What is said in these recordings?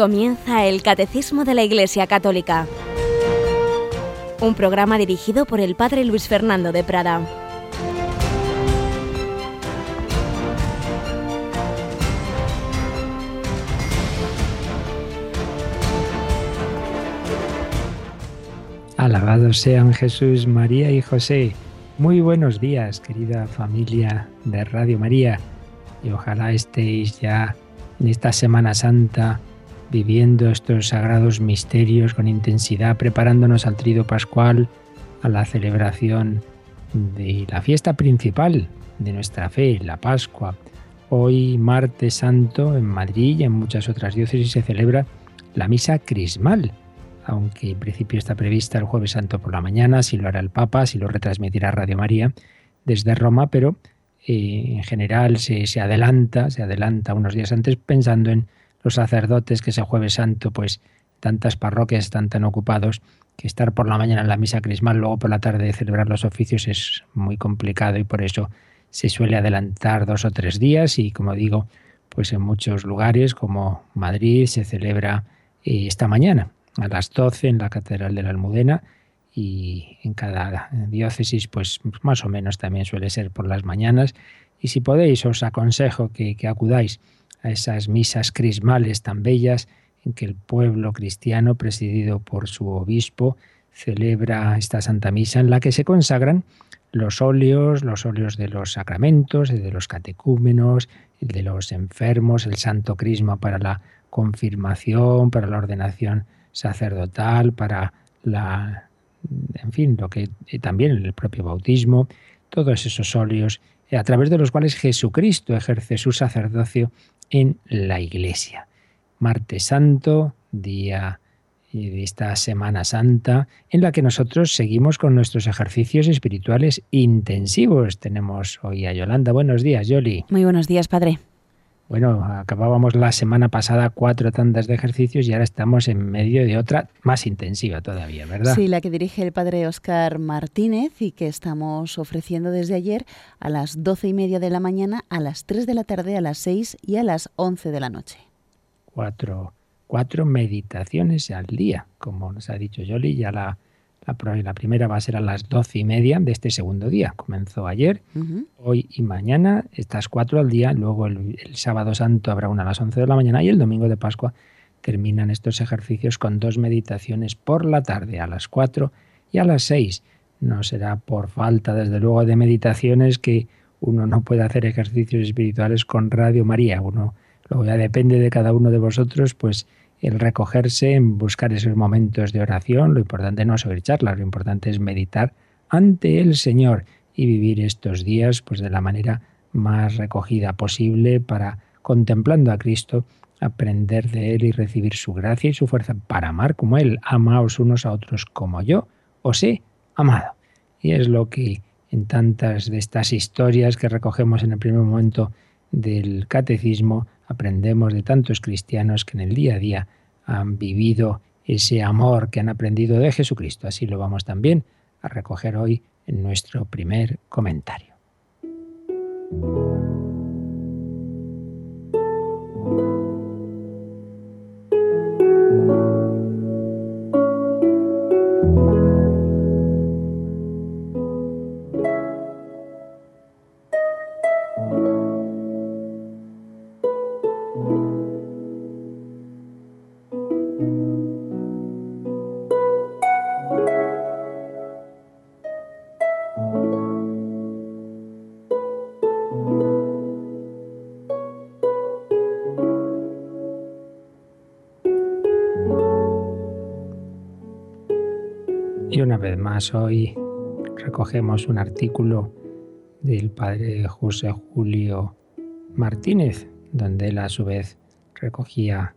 Comienza el Catecismo de la Iglesia Católica, un programa dirigido por el Padre Luis Fernando de Prada. Alabados sean Jesús, María y José. Muy buenos días, querida familia de Radio María. Y ojalá estéis ya en esta Semana Santa viviendo estos sagrados misterios con intensidad, preparándonos al trido pascual, a la celebración de la fiesta principal de nuestra fe, la Pascua. Hoy, martes santo, en Madrid y en muchas otras diócesis se celebra la misa crismal aunque en principio está prevista el jueves santo por la mañana, si lo hará el Papa, si lo retransmitirá Radio María desde Roma, pero eh, en general se, se, adelanta, se adelanta unos días antes pensando en los sacerdotes que ese jueves santo, pues tantas parroquias están tan ocupados que estar por la mañana en la misa crismal, luego por la tarde celebrar los oficios es muy complicado y por eso se suele adelantar dos o tres días. Y como digo, pues en muchos lugares como Madrid se celebra eh, esta mañana a las 12 en la Catedral de la Almudena. Y en cada diócesis pues más o menos también suele ser por las mañanas. Y si podéis os aconsejo que, que acudáis a esas misas crismales tan bellas en que el pueblo cristiano presidido por su obispo celebra esta Santa Misa en la que se consagran los óleos, los óleos de los sacramentos, el de los catecúmenos, el de los enfermos, el santo crisma para la confirmación, para la ordenación sacerdotal, para la, en fin, lo que también el propio bautismo, todos esos óleos eh, a través de los cuales Jesucristo ejerce su sacerdocio en la Iglesia. Martes Santo, día de esta Semana Santa, en la que nosotros seguimos con nuestros ejercicios espirituales intensivos. Tenemos hoy a Yolanda. Buenos días, Yoli. Muy buenos días, Padre. Bueno, acabábamos la semana pasada cuatro tandas de ejercicios y ahora estamos en medio de otra más intensiva todavía, ¿verdad? Sí, la que dirige el padre Oscar Martínez y que estamos ofreciendo desde ayer a las doce y media de la mañana, a las tres de la tarde, a las seis y a las once de la noche. Cuatro, cuatro meditaciones al día, como nos ha dicho Yoli, ya la la, primera va a ser a las doce y media de este segundo día. Comenzó ayer, hoy y mañana, estas cuatro al día. Luego el, sábado santo habrá una a las once de la mañana y el domingo de Pascua terminan estos ejercicios con dos meditaciones por la tarde, a las cuatro y a las seis. No será por falta, desde luego, de meditaciones que uno no puede hacer ejercicios espirituales con Radio María. Uno, luego ya depende de cada uno de vosotros, pues el recogerse, en buscar esos momentos de oración. Lo importante no es oír lo importante es meditar ante el Señor y vivir estos días pues de la manera más recogida posible para contemplando a Cristo aprender de Él y recibir su gracia y su fuerza para amar como Él. Amaos unos a otros como yo os he amado. Y es lo que en tantas de estas historias que recogemos en el primer momento del catecismo aprendemos de tantos cristianos que en el día a día han vivido ese amor que han aprendido de Jesucristo. Así lo vamos también a recoger hoy en nuestro primer comentario. Hoy recogemos un artículo del padre José Julio Martínez, donde él a su vez recogía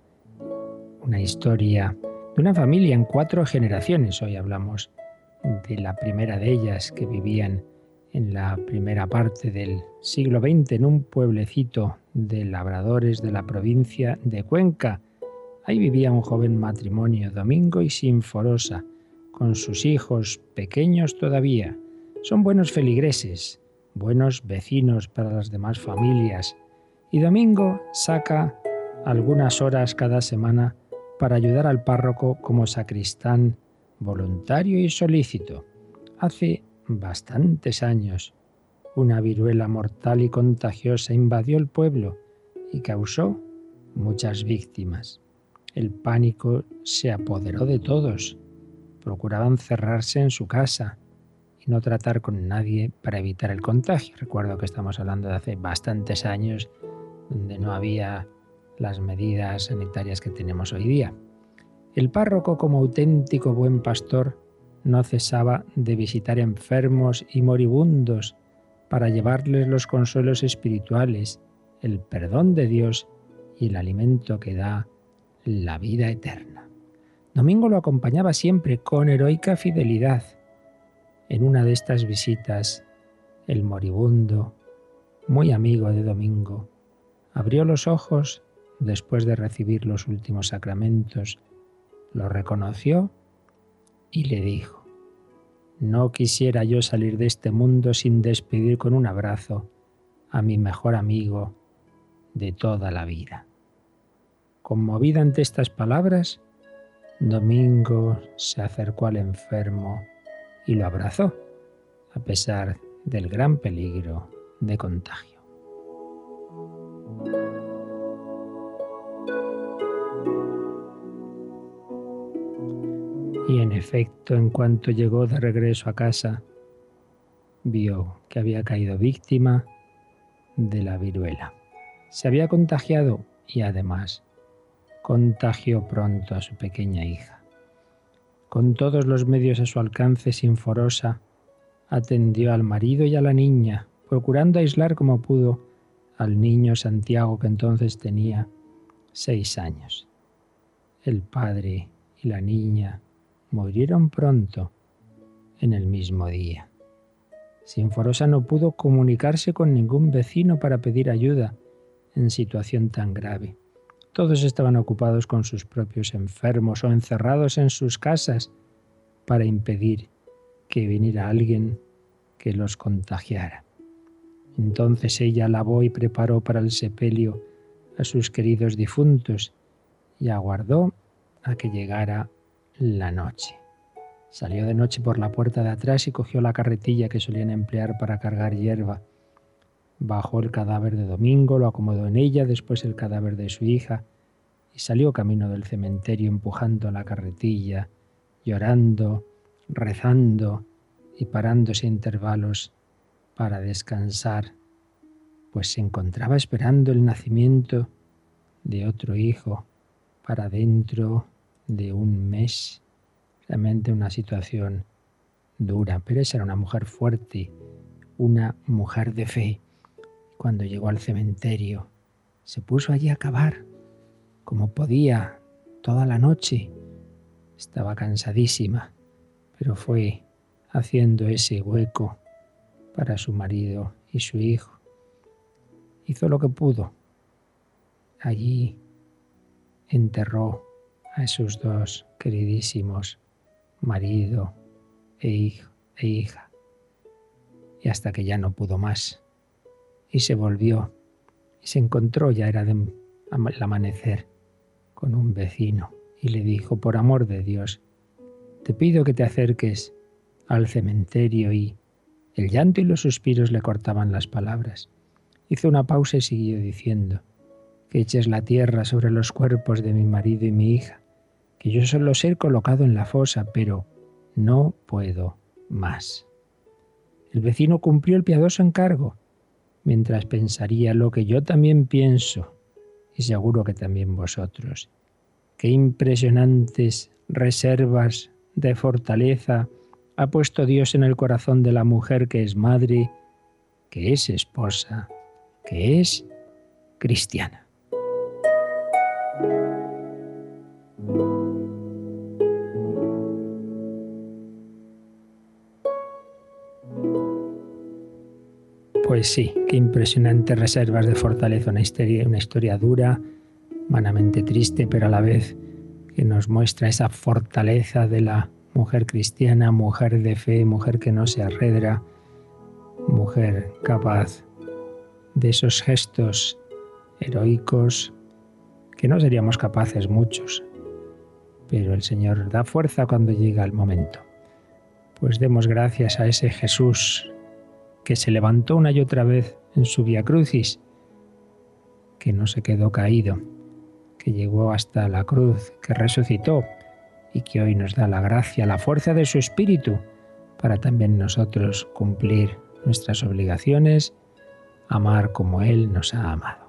una historia de una familia en cuatro generaciones. Hoy hablamos de la primera de ellas que vivían en la primera parte del siglo XX en un pueblecito de labradores de la provincia de Cuenca. Ahí vivía un joven matrimonio, Domingo y Sinforosa, con sus hijos pequeños todavía. Son buenos feligreses, buenos vecinos para las demás familias. Y Domingo saca algunas horas cada semana para ayudar al párroco como sacristán voluntario y solícito. Hace bastantes años, una viruela mortal y contagiosa invadió el pueblo y causó muchas víctimas. El pánico se apoderó de todos. Procuraban cerrarse en su casa y no tratar con nadie para evitar el contagio. Recuerdo que estamos hablando de hace bastantes años donde no había las medidas sanitarias que tenemos hoy día. El párroco, como auténtico buen pastor, no cesaba de visitar enfermos y moribundos para llevarles los consuelos espirituales, el perdón de Dios y el alimento que da la vida eterna. Domingo lo acompañaba siempre con heroica fidelidad. En una de estas visitas, el moribundo, muy amigo de Domingo, abrió los ojos después de recibir los últimos sacramentos, lo reconoció y le dijo, no quisiera yo salir de este mundo sin despedir con un abrazo a mi mejor amigo de toda la vida. Conmovida ante estas palabras, Domingo se acercó al enfermo y lo abrazó, a pesar del gran peligro de contagio. Y en efecto, en cuanto llegó de regreso a casa, vio que había caído víctima de la viruela. Se había contagiado y además contagió pronto a su pequeña hija. Con todos los medios a su alcance, Sinforosa atendió al marido y a la niña, procurando aislar como pudo al niño Santiago que entonces tenía seis años. El padre y la niña murieron pronto en el mismo día. Sinforosa no pudo comunicarse con ningún vecino para pedir ayuda en situación tan grave. Todos estaban ocupados con sus propios enfermos o encerrados en sus casas para impedir que viniera alguien que los contagiara. Entonces ella lavó y preparó para el sepelio a sus queridos difuntos y aguardó a que llegara la noche. Salió de noche por la puerta de atrás y cogió la carretilla que solían emplear para cargar hierba. Bajó el cadáver de Domingo, lo acomodó en ella, después el cadáver de su hija, y salió camino del cementerio empujando la carretilla, llorando, rezando y parándose a intervalos para descansar, pues se encontraba esperando el nacimiento de otro hijo para dentro de un mes. Realmente una situación dura, pero esa era una mujer fuerte, una mujer de fe. Cuando llegó al cementerio, se puso allí a cavar como podía toda la noche. Estaba cansadísima, pero fue haciendo ese hueco para su marido y su hijo. Hizo lo que pudo. Allí enterró a esos dos queridísimos, marido e, hijo, e hija. Y hasta que ya no pudo más. Y se volvió y se encontró, ya era de, el amanecer, con un vecino y le dijo, por amor de Dios, te pido que te acerques al cementerio y el llanto y los suspiros le cortaban las palabras. Hizo una pausa y siguió diciendo, que eches la tierra sobre los cuerpos de mi marido y mi hija, que yo solo ser colocado en la fosa, pero no puedo más. El vecino cumplió el piadoso encargo, mientras pensaría lo que yo también pienso, y seguro que también vosotros. Qué impresionantes reservas de fortaleza ha puesto Dios en el corazón de la mujer que es madre, que es esposa, que es cristiana. Pues sí, qué impresionantes reservas de fortaleza, una historia, dura, humanamente triste, pero a la vez que nos muestra esa fortaleza de la mujer cristiana, mujer de fe, mujer que no se arredra, mujer capaz de esos gestos heroicos que no seríamos capaces muchos pero el Señor da fuerza cuando llega el momento. Pues demos gracias a ese Jesús que se levantó una y otra vez en su via crucis, que no se quedó caído, que llegó hasta la cruz, que resucitó y que hoy nos da la gracia, la fuerza de su espíritu para también nosotros cumplir nuestras obligaciones, amar como Él nos ha amado.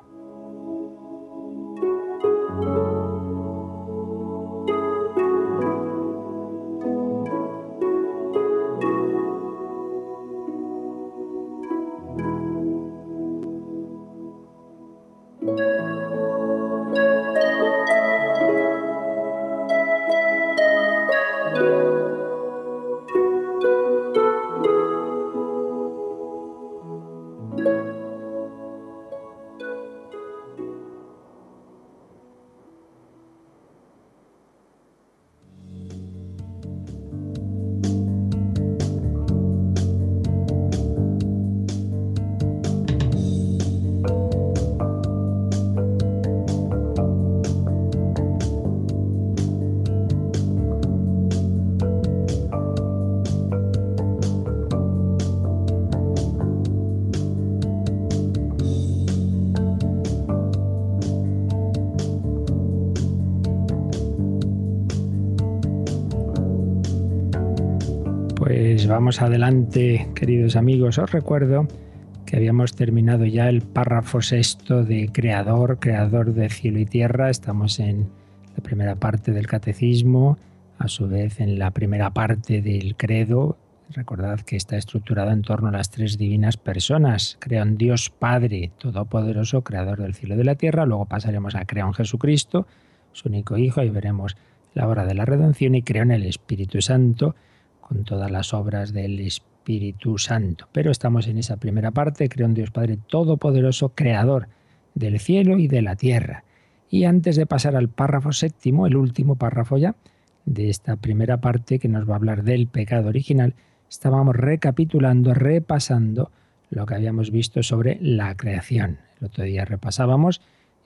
adelante, queridos amigos. Os recuerdo que habíamos terminado ya el párrafo sexto de Creador, Creador de cielo y tierra. Estamos en la primera parte del catecismo, a su vez en la primera parte del credo. Recordad que está estructurado en torno a las tres divinas personas. Crea un Dios Padre Todopoderoso, Creador del cielo y de la tierra. Luego pasaremos a Crea un Jesucristo, su único Hijo, y veremos la obra de la redención y creo en el Espíritu Santo con todas las obras del Espíritu Santo. Pero estamos en esa primera parte, creo en Dios Padre Todopoderoso, Creador del cielo y de la tierra. Y antes de pasar al párrafo séptimo, el último párrafo ya, de esta primera parte que nos va a hablar del pecado original, estábamos recapitulando, repasando lo que habíamos visto sobre la creación. El otro día repasábamos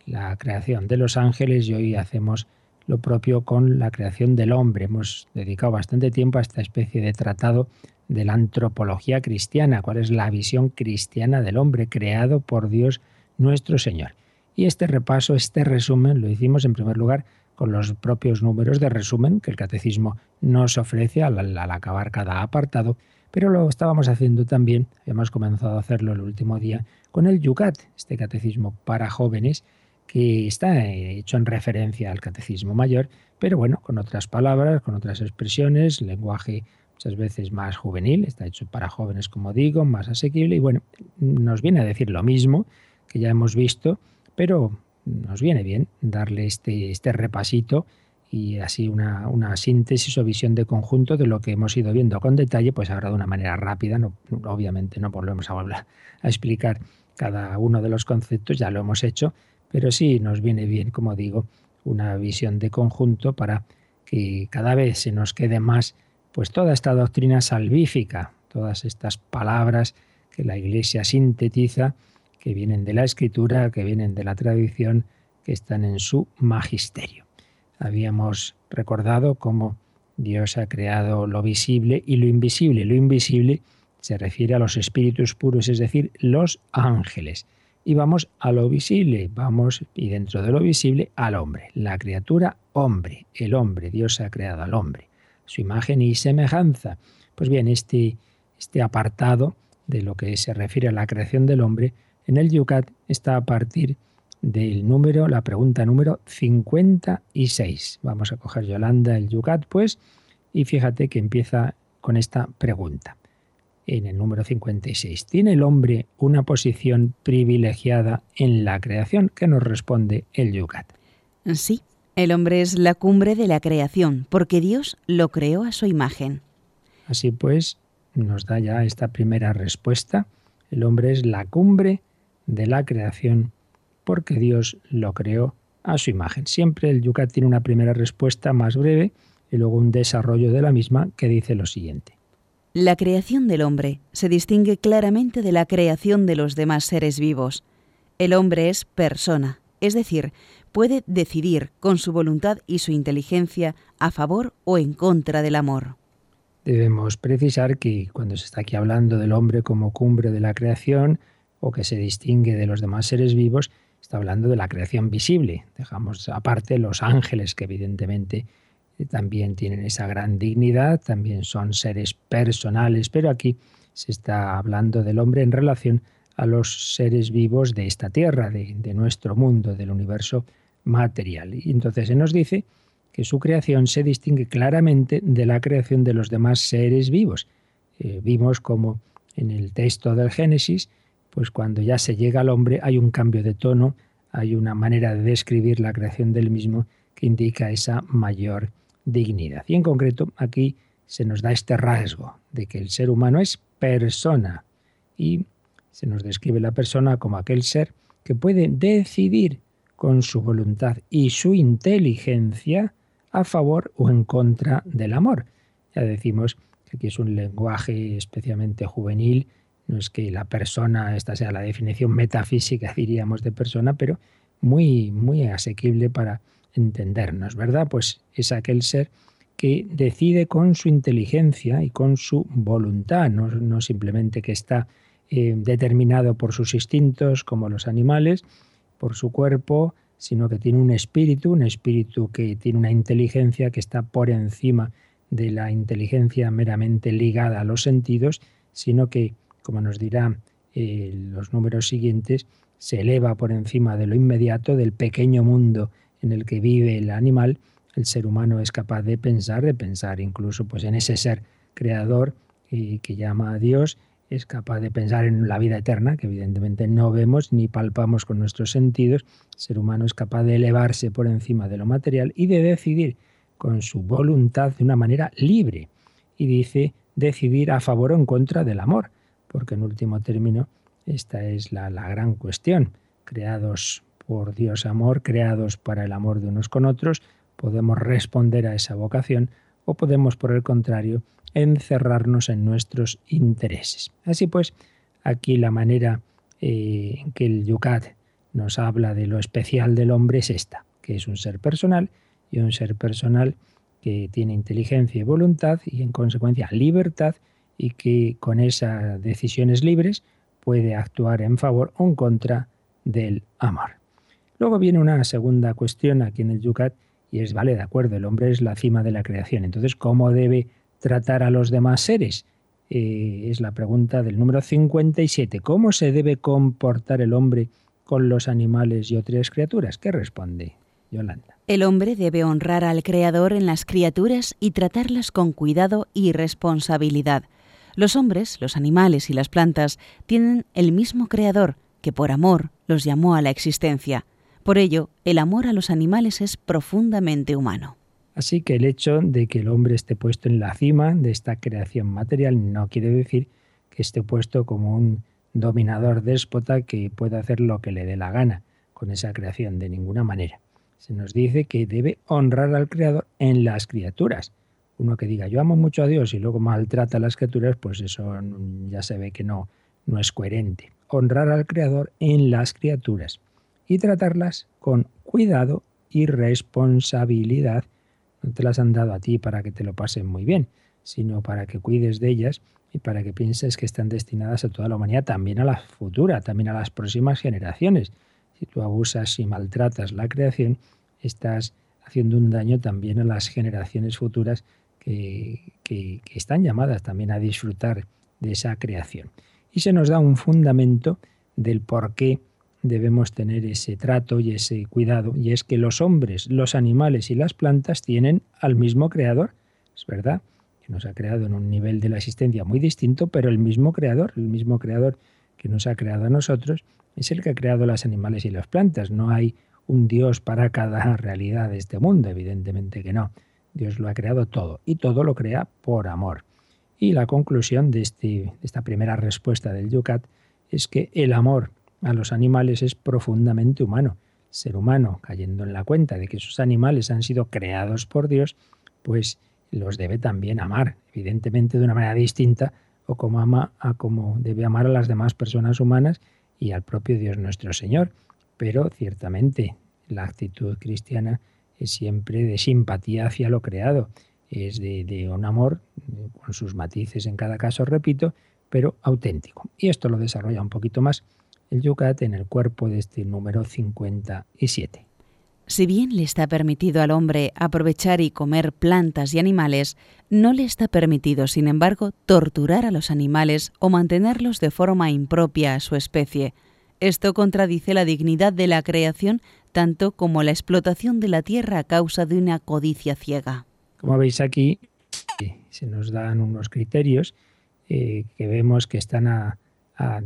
la creación de los ángeles y hoy hacemos lo propio con la creación del hombre. Hemos dedicado bastante tiempo a esta especie de tratado de la antropología cristiana, cuál es la visión cristiana del hombre creado por Dios nuestro Señor. Y este repaso, este resumen, lo hicimos en primer lugar con los propios números de resumen que el catecismo nos ofrece al, acabar cada apartado, pero lo estábamos haciendo también, hemos comenzado a hacerlo el último día, con el Yucat, este catecismo para jóvenes, que está hecho en referencia al catecismo mayor, pero bueno, con otras palabras, con otras expresiones, lenguaje muchas veces más juvenil, está hecho para jóvenes, como digo, más asequible, y bueno, nos viene a decir lo mismo que ya hemos visto, pero nos viene bien darle este, este repasito y así una, una, síntesis o visión de conjunto de lo que hemos ido viendo con detalle, pues ahora de una manera rápida, no, obviamente no volvemos a volver a explicar cada uno de los conceptos, ya lo hemos hecho, pero sí nos viene bien, como digo, una visión de conjunto para que cada vez se nos quede más pues toda esta doctrina salvífica, todas estas palabras que la Iglesia sintetiza, que vienen de la Escritura, que vienen de la tradición, que están en su magisterio. Habíamos recordado cómo Dios ha creado lo visible y lo invisible. Lo invisible se refiere a los espíritus puros, es decir, los ángeles y vamos a lo visible, vamos y dentro de lo visible al hombre, la criatura hombre, el hombre, Dios ha creado al hombre, su imagen y semejanza. Pues bien, este, este apartado de lo que se refiere a la creación del hombre en el Yucat está a partir del número, la pregunta número 56. Vamos a coger Yolanda el Yucat, pues, y fíjate que empieza con esta pregunta en el número 56. ¿Tiene el hombre una posición privilegiada en la creación? que nos responde el Yucat? Sí, el hombre es la cumbre de la creación, porque Dios lo creó a su imagen. Así pues, nos da ya esta primera respuesta. El hombre es la cumbre de la creación, porque Dios lo creó a su imagen. Siempre el Yucat tiene una primera respuesta más breve y luego un desarrollo de la misma que dice lo siguiente. La creación del hombre se distingue claramente de la creación de los demás seres vivos. El hombre es persona, es decir, puede decidir con su voluntad y su inteligencia a favor o en contra del amor. Debemos precisar que cuando se está aquí hablando del hombre como cumbre de la creación o que se distingue de los demás seres vivos, está hablando de la creación visible. Dejamos aparte los ángeles que evidentemente también tienen esa gran dignidad, también son seres personales, pero aquí se está hablando del hombre en relación a los seres vivos de esta tierra, de, nuestro mundo, del universo material. Y entonces se nos dice que su creación se distingue claramente de la creación de los demás seres vivos. Eh, vimos como en el texto del Génesis, pues cuando ya se llega al hombre hay un cambio de tono, hay una manera de describir la creación del mismo que indica esa mayor dignidad. Y en concreto aquí se nos da este rasgo de que el ser humano es persona y se nos describe la persona como aquel ser que puede decidir con su voluntad y su inteligencia a favor o en contra del amor. Ya decimos que aquí es un lenguaje especialmente juvenil, no es que la persona, esta sea la definición metafísica, diríamos, de persona, pero muy, muy asequible para entendernos, ¿verdad? Pues es aquel ser que decide con su inteligencia y con su voluntad, no, no simplemente que está eh, determinado por sus instintos, como los animales, por su cuerpo, sino que tiene un espíritu, un espíritu que tiene una inteligencia que está por encima de la inteligencia meramente ligada a los sentidos, sino que, como nos dirán eh, los números siguientes, se eleva por encima de lo inmediato, del pequeño mundo en el que vive el animal, el ser humano es capaz de pensar, de pensar incluso pues, en ese ser creador y que llama a Dios es capaz de pensar en la vida eterna, que evidentemente no vemos ni palpamos con nuestros sentidos. El ser humano es capaz de elevarse por encima de lo material y de decidir con su voluntad de una manera libre. Y dice decidir a favor o en contra del amor, porque en último término esta es la, la gran cuestión. Creados por Dios amor, creados para el amor de unos con otros, podemos responder a esa vocación o podemos, por el contrario, encerrarnos en nuestros intereses. Así pues, aquí la manera eh, en que el Yucat nos habla de lo especial del hombre es esta, que es un ser personal y un ser personal que tiene inteligencia y voluntad y en consecuencia libertad y que con esas decisiones libres puede actuar en favor o en contra del amor. Luego viene una segunda cuestión aquí en el Yucat y es, vale, de acuerdo, el hombre es la cima de la creación. Entonces, ¿cómo debe tratar a los demás seres? Eh, es la pregunta del número 57. ¿Cómo se debe comportar el hombre con los animales y otras criaturas? ¿Qué responde Yolanda? El hombre debe honrar al Creador en las criaturas y tratarlas con cuidado y responsabilidad. Los hombres, los animales y las plantas tienen el mismo Creador que por amor los llamó a la existencia. Por ello, el amor a los animales es profundamente humano. Así que el hecho de que el hombre esté puesto en la cima de esta creación material no quiere decir que esté puesto como un dominador déspota que pueda hacer lo que le dé la gana con esa creación, de ninguna manera. Se nos dice que debe honrar al Creador en las criaturas. Uno que diga yo amo mucho a Dios y luego maltrata a las criaturas, pues eso ya se ve que no, no es coherente. Honrar al Creador en las criaturas y tratarlas con cuidado y responsabilidad no te las han dado a ti para que te lo pasen muy bien, sino para que cuides de ellas y para que pienses que están destinadas a toda la humanidad, también a la futura, también a las próximas generaciones. Si tú abusas y maltratas la creación, estás haciendo un daño también a las generaciones futuras que, que, están llamadas también a disfrutar de esa creación. Y se nos da un fundamento del por qué debemos tener ese trato y ese cuidado, y es que los hombres, los animales y las plantas tienen al mismo creador. Es verdad que nos ha creado en un nivel de la existencia muy distinto, pero el mismo creador, el mismo creador que nos ha creado a nosotros, es el que ha creado los animales y las plantas. No hay un Dios para cada realidad de este mundo, evidentemente que no. Dios lo ha creado todo y todo lo crea por amor. Y la conclusión de, este, de esta primera respuesta del Yucat es que el amor a los animales es profundamente humano. ser humano, cayendo en la cuenta de que esos animales han sido creados por Dios, pues los debe también amar, evidentemente de una manera distinta o como ama a como debe amar a las demás personas humanas y al propio Dios nuestro Señor. pero ciertamente la actitud cristiana es siempre de simpatía hacia lo creado, es de, un amor, con sus matices en cada caso, repito, pero auténtico. Y esto lo desarrolla un poquito más el Yucat en el cuerpo de este número 57. Si bien le está permitido al hombre aprovechar y comer plantas y animales, no le está permitido, sin embargo, torturar a los animales o mantenerlos de forma impropia a su especie. Esto contradice la dignidad de la creación tanto como la explotación de la tierra a causa de una codicia ciega. Como veis aquí, se nos dan unos criterios eh, que vemos que están a, a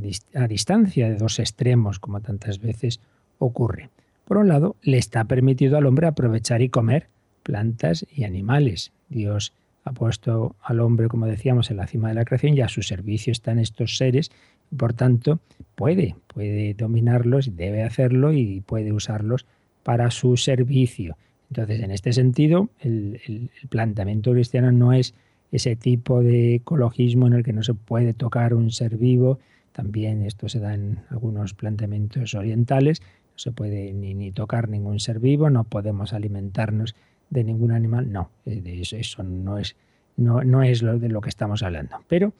distancia de dos extremos, como tantas veces ocurre. Por un lado, le está permitido al hombre aprovechar y comer plantas y animales. Dios ha puesto al hombre, como decíamos, en la cima de la creación y a su servicio están estos seres. Por tanto, puede, puede dominarlos, debe hacerlo y puede usarlos para su servicio. Entonces, en este sentido, el, el, planteamiento cristiano no es ese tipo de ecologismo en el que no se puede tocar un ser vivo. También esto se da en algunos planteamientos orientales, no se puede ni, tocar ningún ser vivo, no podemos alimentarnos de ningún animal. No, eh, eso, eso no es, no, no es lo de lo que estamos hablando. Pero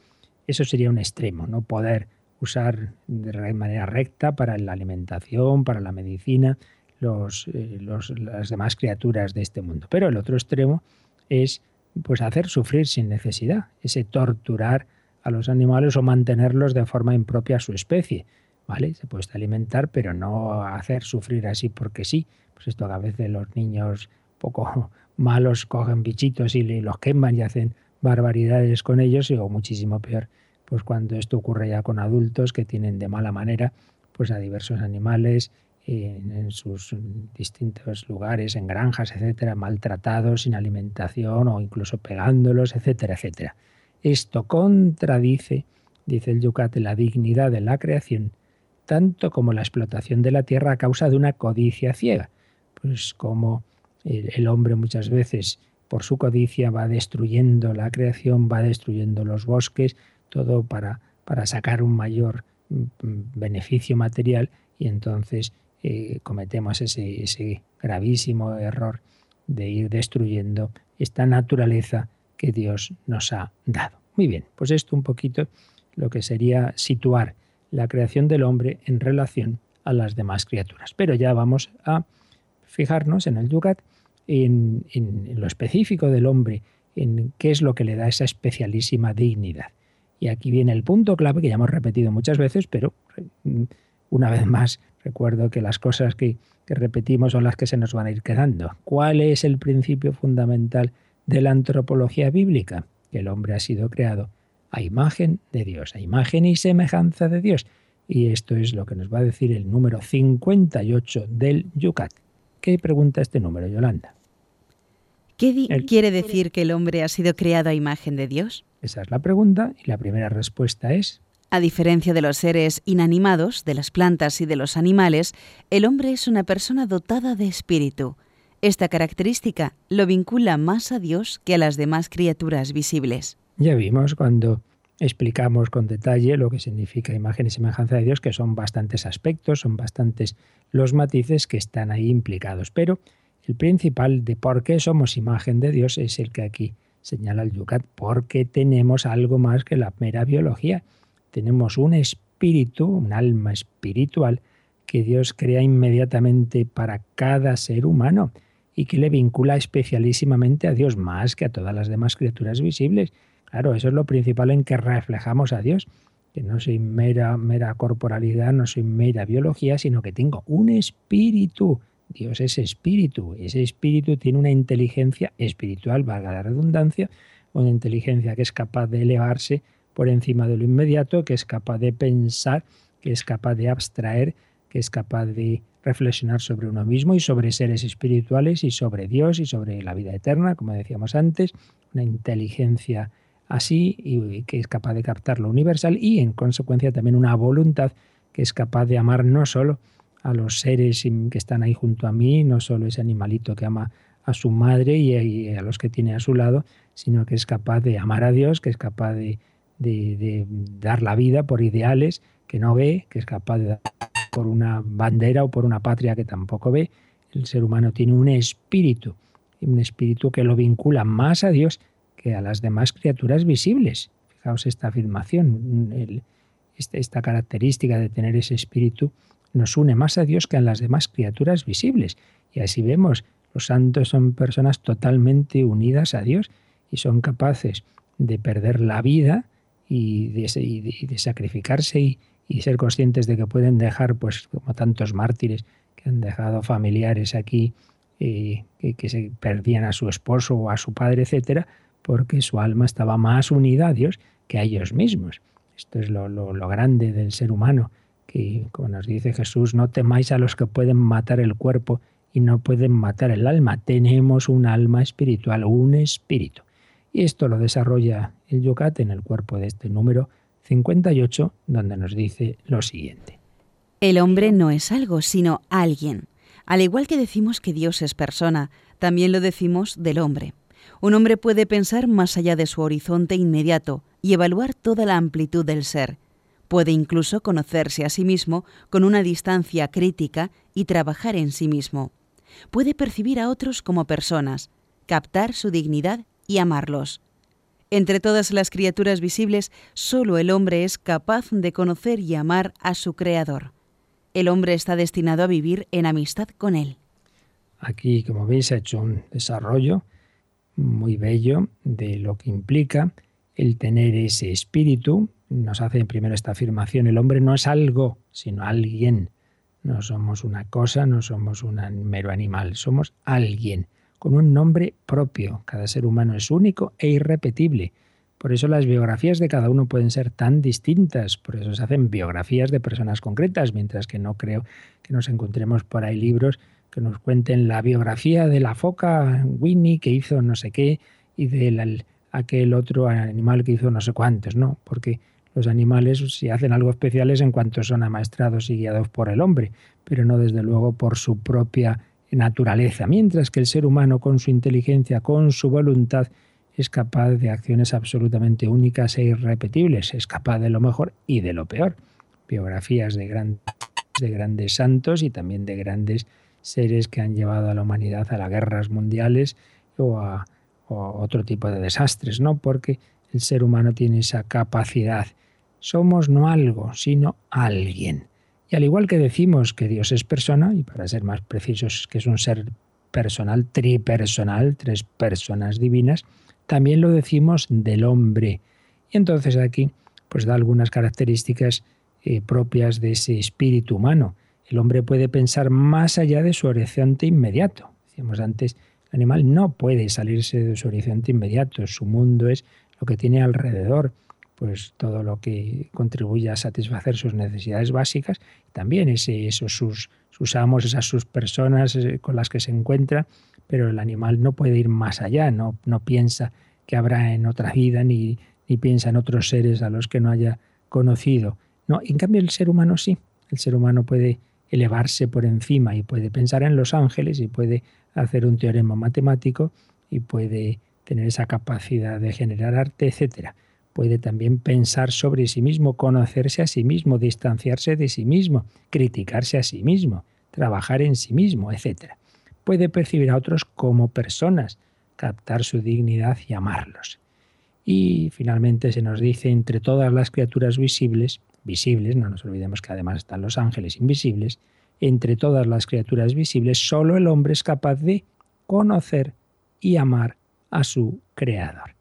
eso sería un extremo, no poder usar de manera recta para la alimentación, para la medicina, los, eh, los, las demás criaturas de este mundo. Pero el otro extremo es pues hacer sufrir sin necesidad, ese torturar a los animales o mantenerlos de forma impropia a su especie. ¿vale? Se puede alimentar, pero no hacer sufrir así porque sí. Pues esto que a veces los niños poco malos cogen bichitos y los queman y hacen barbaridades con ellos, o muchísimo peor, pues cuando esto ocurre ya con adultos que tienen de mala manera pues a diversos animales en, en sus distintos lugares, en granjas, etcétera, maltratados, sin alimentación o incluso pegándolos, etcétera, etcétera. Esto contradice, dice el Yucate, la dignidad de la creación tanto como la explotación de la tierra a causa de una codicia ciega. Pues como el hombre muchas veces por su codicia va destruyendo la creación, va destruyendo los bosques, todo para, para sacar un mayor mm, beneficio material y entonces eh, cometemos ese gravísimo error de ir destruyendo esta naturaleza que Dios nos ha dado. Muy bien, pues esto un poquito lo que sería situar la creación del hombre en relación a las demás criaturas. Pero ya vamos a fijarnos en el Yucat, en, lo específico del hombre, en qué es lo que le da esa especialísima dignidad. Y aquí viene el punto clave que ya hemos repetido muchas veces, pero mm, una vez más recuerdo que las cosas que, que repetimos son las que se nos van a ir quedando. ¿Cuál es el principio fundamental de la antropología bíblica? Que el hombre ha sido creado a imagen de Dios, a imagen y semejanza de Dios. Y esto es lo que nos va a decir el número 58 del Yucat. ¿Qué pregunta este número, Yolanda? ¿Qué quiere decir que el hombre ha sido creado a imagen de Dios? Esa es la pregunta y la primera respuesta es... A diferencia de los seres inanimados, de las plantas y de los animales, el hombre es una persona dotada de espíritu. Esta característica lo vincula más a Dios que a las demás criaturas visibles. Ya vimos cuando explicamos con detalle lo que significa imagen y semejanza de Dios, que son bastantes aspectos, son bastantes los matices que están ahí implicados. Pero el principal de por qué somos imagen de Dios es el que aquí señala el Yucat, porque tenemos algo más que la mera biología. Tenemos un espíritu, un alma espiritual que Dios crea inmediatamente para cada ser humano y que le vincula especialísimamente a Dios más que a todas las demás criaturas visibles. Claro, eso es lo principal en que reflejamos a Dios, que no soy mera, mera corporalidad, no soy mera biología, sino que tengo un espíritu. Dios es espíritu. Ese espíritu tiene una inteligencia espiritual, valga la redundancia, una inteligencia que es capaz de elevarse por encima de lo inmediato, que es capaz de pensar, que es capaz de abstraer, que es capaz de reflexionar sobre uno mismo y sobre seres espirituales y sobre Dios y sobre la vida eterna, como decíamos antes, una inteligencia así y que es capaz de captar lo universal y en consecuencia también una voluntad que es capaz de amar no solo a los seres que están ahí junto a mí, no solo ese animalito que ama a su madre y a los que tiene a su lado, sino que es capaz de amar a Dios, que es capaz de, dar la vida por ideales que no ve, que es capaz de dar por una bandera o por una patria que tampoco ve. El ser humano tiene un espíritu, un espíritu que lo vincula más a Dios que a las demás criaturas visibles. Fijaos esta afirmación, este, esta característica de tener ese espíritu nos une más a Dios que a las demás criaturas visibles. Y así vemos, los santos son personas totalmente unidas a Dios y son capaces de perder la vida y de, sacrificarse y, ser conscientes de que pueden dejar, pues como tantos mártires que han dejado familiares aquí, eh, que, se perdían a su esposo o a su padre, etcétera, porque su alma estaba más unida a Dios que a ellos mismos. Esto es lo, lo grande del ser humano, que como nos dice Jesús, no temáis a los que pueden matar el cuerpo y no pueden matar el alma. Tenemos un alma espiritual, un espíritu. Y esto lo desarrolla el Yucat en el cuerpo de este número 58, donde nos dice lo siguiente. El hombre no es algo, sino alguien. Al igual que decimos que Dios es persona, también lo decimos del hombre. Un hombre puede pensar más allá de su horizonte inmediato y evaluar toda la amplitud del ser. Puede incluso conocerse a sí mismo con una distancia crítica y trabajar en sí mismo. Puede percibir a otros como personas, captar su dignidad y amarlos. Entre todas las criaturas visibles, solo el hombre es capaz de conocer y amar a su Creador. El hombre está destinado a vivir en amistad con Él. Aquí, como veis, ha hecho un desarrollo muy bello de lo que implica el tener ese espíritu. Nos hace primero esta afirmación, el hombre no es algo, sino alguien. No somos una cosa, no somos un mero animal, somos alguien con un nombre propio. Cada ser humano es único e irrepetible. Por eso las biografías de cada uno pueden ser tan distintas, por eso se hacen biografías de personas concretas, mientras que no creo que nos encontremos por ahí libros que nos cuenten la biografía de la foca Winnie que hizo no sé qué y de aquel otro animal que hizo no sé cuántos, no, porque los animales si hacen algo especial es en cuanto son amaestrados y guiados por el hombre, pero no desde luego por su propia naturaleza, mientras que el ser humano con su inteligencia, con su voluntad, es capaz de acciones absolutamente únicas e irrepetibles, es capaz de lo mejor y de lo peor. Biografías de, de grandes santos y también de grandes seres que han llevado a la humanidad a las guerras mundiales o a, o a otro tipo de desastres, ¿no? Porque el ser humano tiene esa capacidad. Somos no algo, sino alguien. Y al igual que decimos que Dios es persona, y para ser más precisos que es un ser personal, tripersonal, tres personas divinas, también lo decimos del hombre. Y entonces aquí pues da algunas características eh, propias de ese espíritu humano. El hombre puede pensar más allá de su horizonte inmediato. Decíamos antes, el animal no puede salirse de su horizonte inmediato, su mundo es lo que tiene alrededor pues todo lo que contribuye a satisfacer sus necesidades básicas, también esos sus, sus amos, esas sus personas eh, con las que se encuentra, pero el animal no puede ir más allá, no, no piensa que habrá en otra vida, ni, ni piensa en otros seres a los que no haya conocido. No, en cambio el ser humano sí, el ser humano puede elevarse por encima y puede pensar en los ángeles y puede hacer un teorema matemático y puede tener esa capacidad de generar arte, etcétera puede también pensar sobre sí mismo, conocerse a sí mismo, distanciarse de sí mismo, criticarse a sí mismo, trabajar en sí mismo, etc. Puede percibir a otros como personas, captar su dignidad y amarlos. Y finalmente se nos dice, entre todas las criaturas visibles, visibles, no nos olvidemos que además están los ángeles invisibles, entre todas las criaturas visibles, solo el hombre es capaz de conocer y amar a su Creador.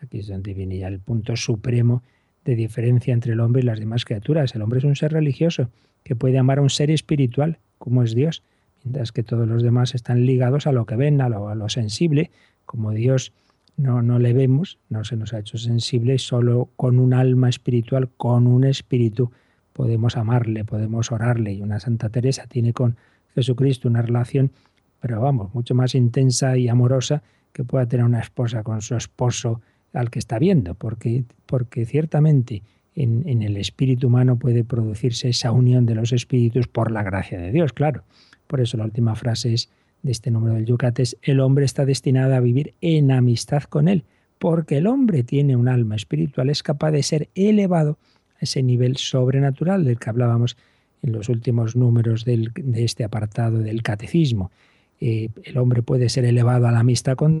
Aquí es donde viene el punto supremo de diferencia entre el hombre y las demás criaturas. El hombre es un ser religioso que puede amar a un ser espiritual, como es Dios, mientras que todos los demás están ligados a lo que ven, a lo, sensible. Como Dios no, no le vemos, no se nos ha hecho sensible, solo con un alma espiritual, con un espíritu, podemos amarle, podemos orarle. Y una Santa Teresa tiene con Jesucristo una relación, pero vamos, mucho más intensa y amorosa que pueda tener una esposa con su esposo al que está viendo, porque, porque ciertamente en, en, el espíritu humano puede producirse esa unión de los espíritus por la gracia de Dios, claro. Por eso la última frase es de este número del Yucates, el hombre está destinado a vivir en amistad con él, porque el hombre tiene un alma espiritual, es capaz de ser elevado a ese nivel sobrenatural del que hablábamos en los últimos números de este apartado del catecismo. Eh, el hombre puede ser elevado a la amistad con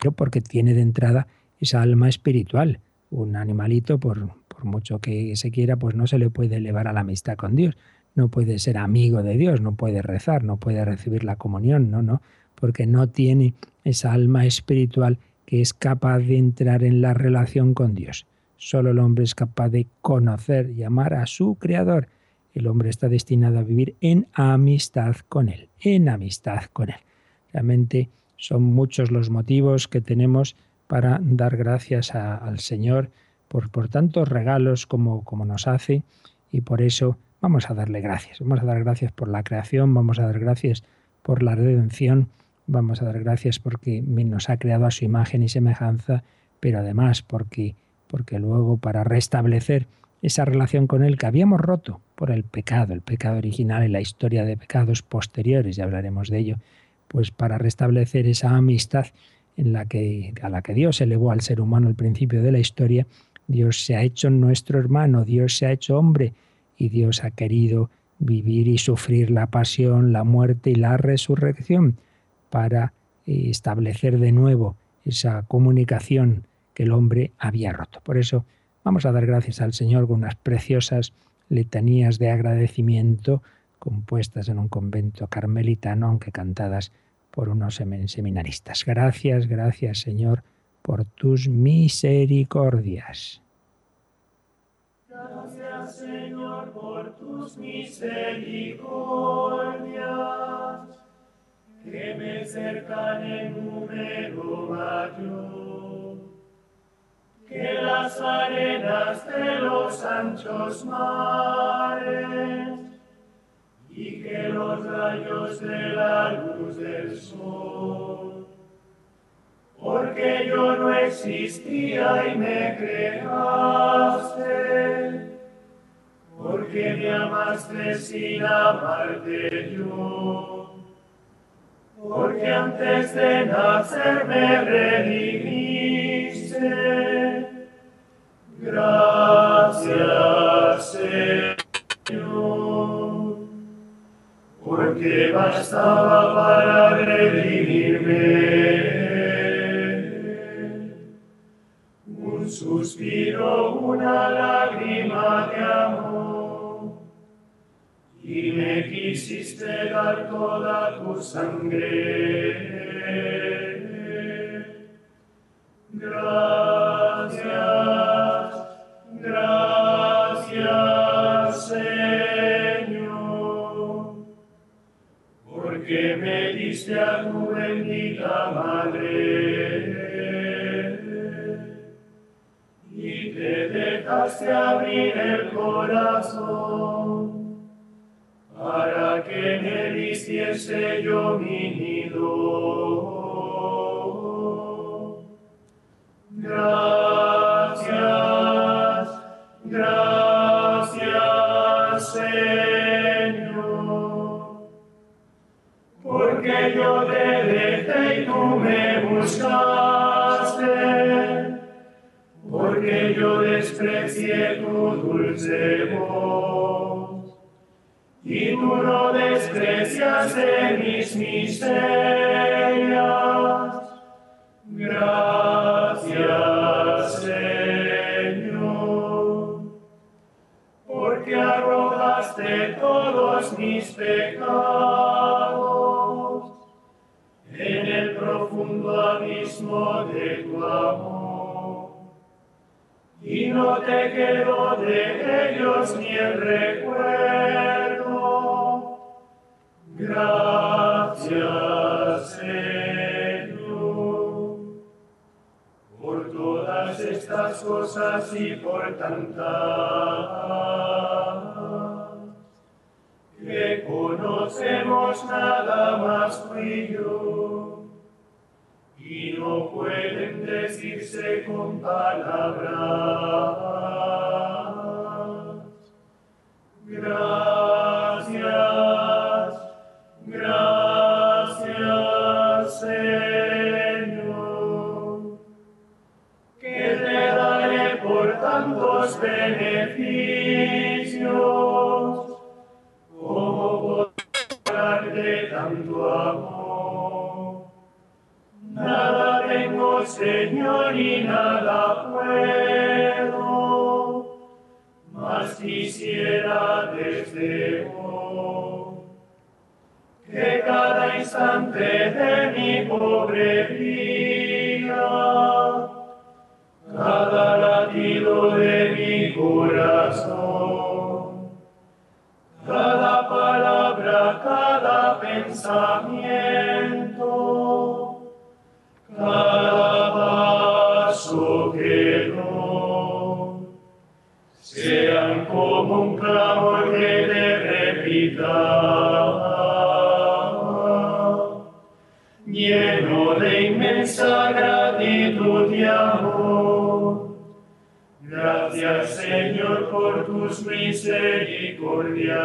Dios porque tiene de entrada esa alma espiritual. Un animalito, por, por mucho que se quiera, pues no se le puede elevar a la amistad con Dios. No puede ser amigo de Dios, no puede rezar, no puede recibir la comunión, no, no, porque no tiene esa alma espiritual que es capaz de entrar en la relación con Dios. Solo el hombre es capaz de conocer y amar a su Creador. El hombre está destinado a vivir en amistad con Él, en amistad con Él. Realmente son muchos los motivos que tenemos para dar gracias al Señor por, tantos regalos como, como nos hace y por eso vamos a darle gracias. Vamos a dar gracias por la creación, vamos a dar gracias por la redención, vamos a dar gracias porque nos ha creado a su imagen y semejanza, pero además porque porque luego para restablecer esa relación con Él que habíamos roto por el pecado, el pecado original y la historia de pecados posteriores, ya hablaremos de ello, pues para restablecer esa amistad en la que, a la que Dios elevó al ser humano al principio de la historia, Dios se ha hecho nuestro hermano, Dios se ha hecho hombre y Dios ha querido vivir y sufrir la pasión, la muerte y la resurrección para eh, establecer de nuevo esa comunicación que el hombre había roto. Por eso vamos a dar gracias al Señor con unas preciosas letanías de agradecimiento compuestas en un convento carmelitano, aunque cantadas por unos seminaristas. Gracias, gracias Señor, por tus misericordias. Gracias Señor por tus misericordias, que me cercan en número mayor que las arenas de los anchos mares y que los rayos de la luz del sol. Porque yo no existía y me creaste, porque me amaste sin amarte yo. Porque antes de nacer me redimiste Gracias, porque bastaba para redimirme un suspiro, una lágrima de amor, y me quisiste dar toda tu sangre. A tu bendita madre y te dejaste abrir el corazón para que me hiciese yo mi nido. Gracias, y tú no desprecias de mis miserias. No te quedó de ellos ni el recuerdo. Gracias, Señor, por todas estas cosas y por tantas que conocemos nada más y yo, y no pueden decirse con palabras. Gracias, Señor, y nada puedo, mas quisiera desde hoy. Que cada instante de mi pobre vida, cada latido de mi corazón, cada palabra, cada pensamiento, tus misericordias.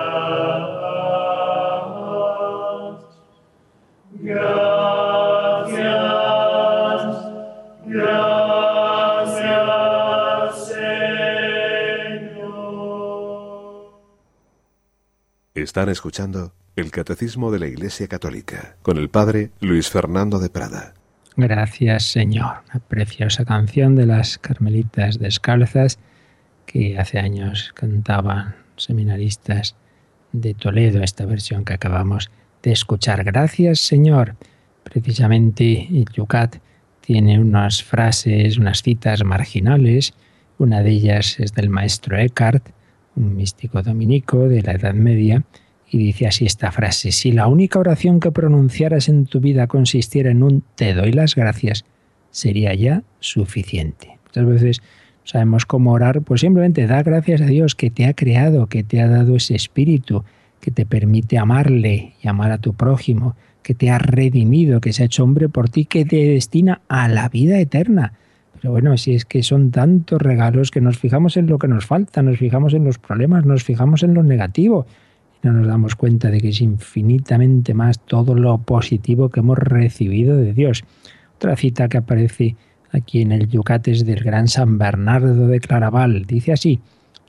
Gracias, gracias Señor. Están escuchando el Catecismo de la Iglesia Católica con el Padre Luis Fernando de Prada. Gracias Señor. Una preciosa canción de las Carmelitas Descalzas que hace años cantaban seminaristas de Toledo, esta versión que acabamos de escuchar. Gracias Señor. Precisamente Yucat tiene unas frases, unas citas marginales. Una de ellas es del maestro Eckhart, un místico dominico de la Edad Media, y dice así esta frase, si la única oración que pronunciaras en tu vida consistiera en un te doy las gracias, sería ya suficiente. Muchas veces sabemos cómo orar, pues simplemente da gracias a Dios que te ha creado, que te ha dado ese espíritu, que te permite amarle y amar a tu prójimo, que te ha redimido, que se ha hecho hombre por ti, que te destina a la vida eterna. Pero bueno, si es que son tantos regalos que nos fijamos en lo que nos falta, nos fijamos en los problemas, nos fijamos en lo negativo no nos damos cuenta de que es infinitamente más todo lo positivo que hemos recibido de Dios. Otra cita que aparece aquí en el Yucates del gran San Bernardo de Claraval dice así,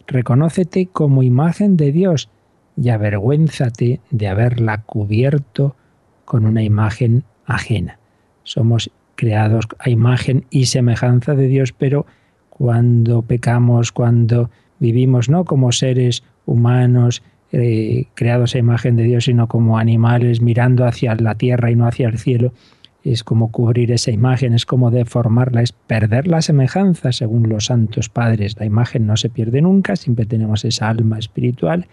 reconócete como imagen de Dios y avergüénzate de haberla cubierto con una imagen ajena. Somos creados a imagen y semejanza de Dios, pero cuando pecamos, cuando vivimos no como seres humanos eh, creados a imagen de Dios, sino como animales mirando hacia la tierra y no hacia el cielo. Es como cubrir esa imagen, es como deformarla, es perder la semejanza, según los santos padres. La imagen no se pierde nunca, siempre tenemos esa alma espiritual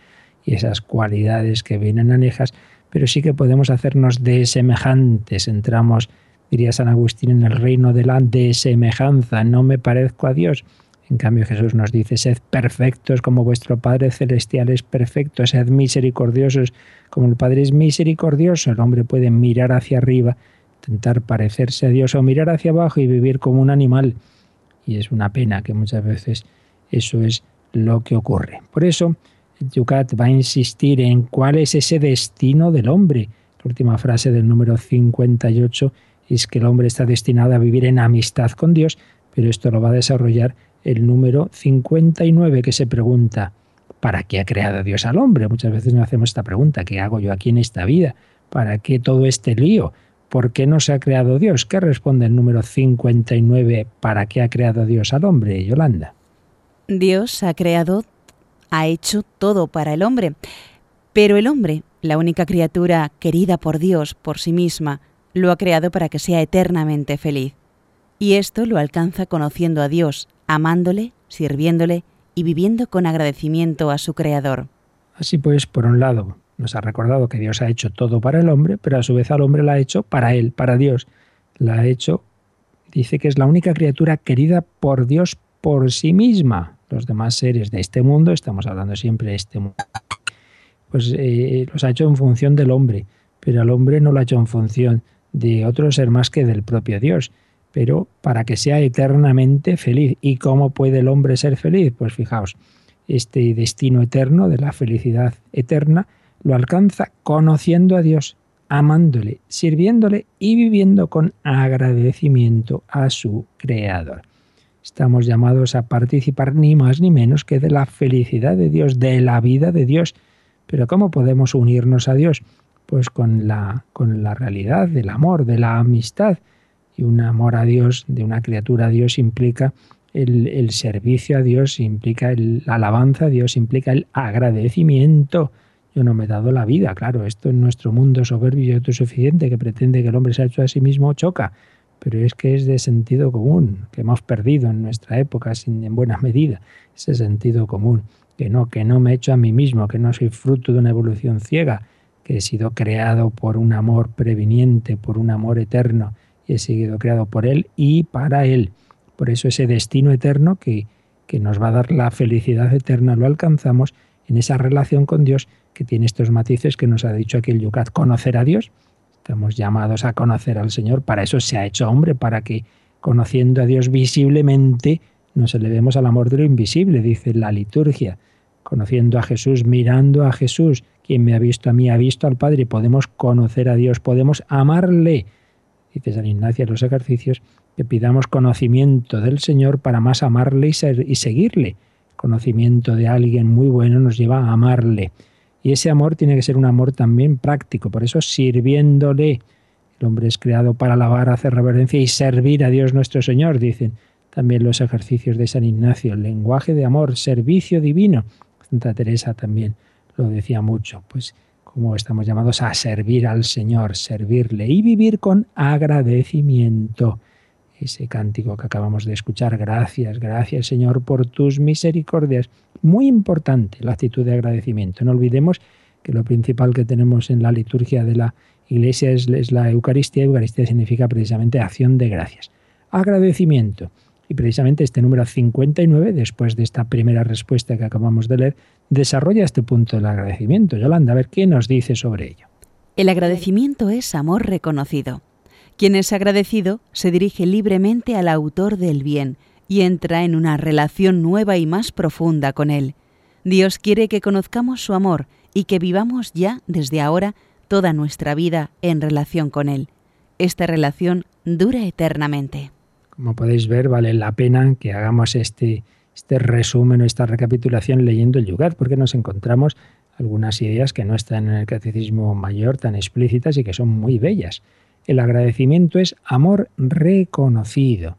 y esas cualidades que vienen anejas, pero sí que podemos hacernos de semejantes. Entramos, diría San Agustín, en el reino de la desemejanza. No me parezco a Dios en cambio Jesús nos dice, sed perfectos como vuestro Padre Celestial es perfecto, sed misericordiosos como el Padre es misericordioso. El hombre puede mirar hacia arriba, intentar parecerse a Dios o mirar hacia abajo y vivir como un animal. Y es una pena que muchas veces eso es lo que ocurre. Por eso, Yucat va a insistir en cuál es ese destino del hombre. La última frase del número 58 es que el hombre está destinado a vivir en amistad con Dios, pero esto lo va a desarrollar el número 59 que se pregunta, ¿para qué ha creado Dios al hombre? Muchas veces nos hacemos esta pregunta, ¿qué hago yo aquí en esta vida? ¿Para qué todo este lío? ¿Por qué no se ha creado Dios? ¿Qué responde el número 59? ¿Para qué ha creado Dios al hombre, Yolanda? Dios ha creado, ha hecho todo para el hombre. Pero el hombre, la única criatura querida por Dios por sí misma, lo ha creado para que sea eternamente feliz. Y esto lo alcanza conociendo a Dios, amándole, sirviéndole y viviendo con agradecimiento a su Creador. Así pues, por un lado, nos ha recordado que Dios ha hecho todo para el hombre, pero a su vez al hombre la ha hecho para Él, para Dios. La ha hecho, dice que es la única criatura querida por Dios por sí misma. Los demás seres de este mundo, estamos hablando siempre de este mundo, pues eh, los ha hecho en función del hombre, pero al hombre no lo ha hecho en función de otro ser más que del propio Dios pero para que sea eternamente feliz. ¿Y cómo puede el hombre ser feliz? Pues fijaos, este destino eterno de la felicidad eterna lo alcanza conociendo a Dios, amándole, sirviéndole y viviendo con agradecimiento a su Creador. Estamos llamados a participar ni más ni menos que de la felicidad de Dios, de la vida de Dios. Pero ¿cómo podemos unirnos a Dios? pues con la, con la realidad del amor, de la amistad. Y un amor a Dios, de una criatura a Dios, implica el, servicio a Dios, implica el, la alabanza a Dios, implica el agradecimiento. Yo no me he dado la vida, claro, esto en nuestro mundo soberbio y autosuficiente que pretende que el hombre se ha hecho a sí mismo choca, pero es que es de sentido común, que hemos perdido en nuestra época sin, en buena medida, ese sentido común, que no, que no me he hecho a mí mismo, que no soy fruto de una evolución ciega, que he sido creado por un amor previniente, por un amor eterno, y he sido creado por Él y para Él. Por eso ese destino eterno que, que nos va a dar la felicidad eterna lo alcanzamos en esa relación con Dios que tiene estos matices que nos ha dicho aquí el Yucat. Conocer a Dios, estamos llamados a conocer al Señor, para eso se ha hecho hombre, para que conociendo a Dios visiblemente nos elevemos al amor de lo invisible, dice la liturgia. Conociendo a Jesús, mirando a Jesús, quien me ha visto a mí ha visto al Padre. Podemos conocer a Dios, podemos amarle. Dice San Ignacio en los ejercicios que pidamos conocimiento del Señor para más amarle y, ser, y seguirle. Conocimiento de alguien muy bueno nos lleva a amarle. Y ese amor tiene que ser un amor también práctico, por eso sirviéndole. El hombre es creado para alabar, hacer reverencia y servir a Dios nuestro Señor, dicen también los ejercicios de San Ignacio. Lenguaje de amor, servicio divino. Santa Teresa también lo decía mucho, pues como estamos llamados a servir al Señor, servirle y vivir con agradecimiento. Ese cántico que acabamos de escuchar, gracias, gracias Señor por tus misericordias. Muy importante la actitud de agradecimiento. No olvidemos que lo principal que tenemos en la liturgia de la Iglesia es, la Eucaristía. Eucaristía significa precisamente acción de gracias. Agradecimiento. Y precisamente este número 59, después de esta primera respuesta que acabamos de leer, desarrolla este punto del agradecimiento. Yolanda, a ver qué nos dice sobre ello. El agradecimiento es amor reconocido. Quien es agradecido se dirige libremente al autor del bien y entra en una relación nueva y más profunda con él. Dios quiere que conozcamos su amor y que vivamos ya desde ahora toda nuestra vida en relación con Él. Esta relación dura eternamente. Como podéis ver, vale la pena que hagamos este, este resumen o esta recapitulación leyendo el Yugat, porque nos encontramos algunas ideas que no están en el catecismo mayor tan explícitas y que son muy bellas. El agradecimiento es amor reconocido.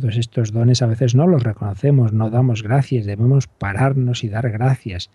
Todos estos dones a veces no los reconocemos, no damos gracias, debemos pararnos y dar gracias.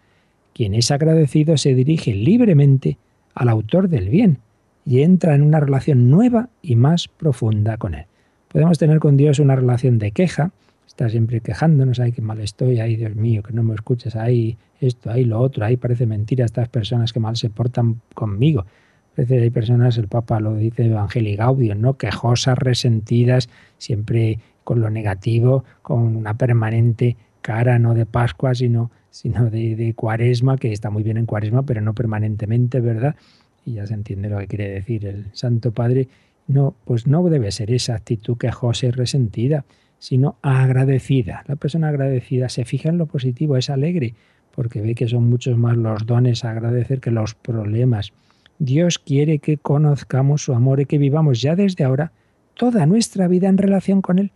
Quien es agradecido se dirige libremente al autor del bien y entra en una relación nueva y más profunda con él. Podemos tener con Dios una relación de queja, está siempre quejándonos, ay, qué mal estoy, ay, Dios mío, que no me escuchas, ay, esto, ay, lo otro, ay, parece mentira estas personas que mal se portan conmigo. A veces hay personas, el Papa lo dice Evangelii Gaudium, ¿no? Quejosas, resentidas, siempre con lo negativo, con una permanente cara, no de Pascua, sino, sino de, cuaresma, que está muy bien en cuaresma, pero no permanentemente, ¿verdad? Y ya se entiende lo que quiere decir el Santo Padre. No, pues no debe ser esa actitud quejosa y resentida, sino agradecida. La persona agradecida se fija en lo positivo, es alegre, porque ve que son muchos más los dones a agradecer que los problemas. Dios quiere que conozcamos su amor y que vivamos ya desde ahora toda nuestra vida en relación con Él.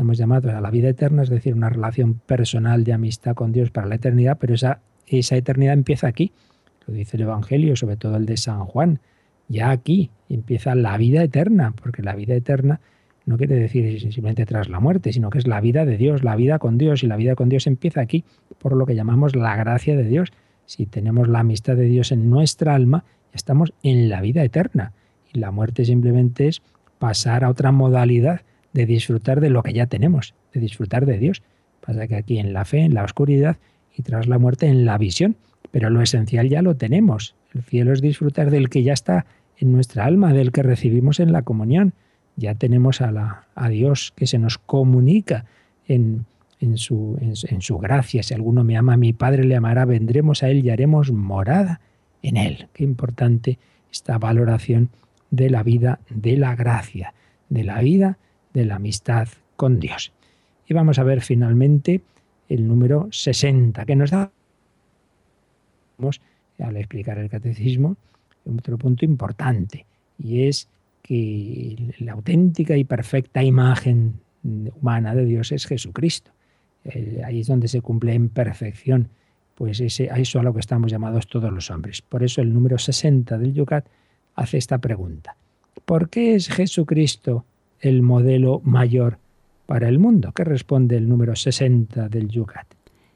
Estamos llamados a la vida eterna, es decir, una relación personal de amistad con Dios para la eternidad, pero esa, esa eternidad empieza aquí. Lo dice el Evangelio, sobre todo el de San Juan ya aquí empieza la vida eterna, porque la vida eterna no quiere decir simplemente tras la muerte, sino que es la vida de Dios, la vida con Dios, y la vida con Dios empieza aquí, por lo que llamamos la gracia de Dios. Si tenemos la amistad de Dios en nuestra alma, estamos en la vida eterna. Y la muerte simplemente es pasar a otra modalidad de disfrutar de lo que ya tenemos, de disfrutar de Dios. Pasa que aquí en la fe, en la oscuridad, y tras la muerte en la visión. Pero lo esencial ya lo tenemos. El cielo es disfrutar del que ya está en nuestra alma, del que recibimos en la comunión. Ya tenemos a, la, a Dios que se nos comunica en, en, su, en, su gracia. Si alguno me ama, mi Padre le amará, vendremos a Él y haremos morada en Él. Qué importante esta valoración de la vida de la gracia, de la vida de la amistad con Dios. Y vamos a ver finalmente el número 60, que nos da, al explicar el catecismo, otro punto importante, y es que la auténtica y perfecta imagen humana de Dios es Jesucristo. Ahí es donde se cumple en perfección pues ese, a eso a lo que estamos llamados todos los hombres. Por eso el número 60 del Yucat hace esta pregunta. ¿Por qué es Jesucristo el modelo mayor para el mundo? ¿Qué responde el número 60 del Yucat?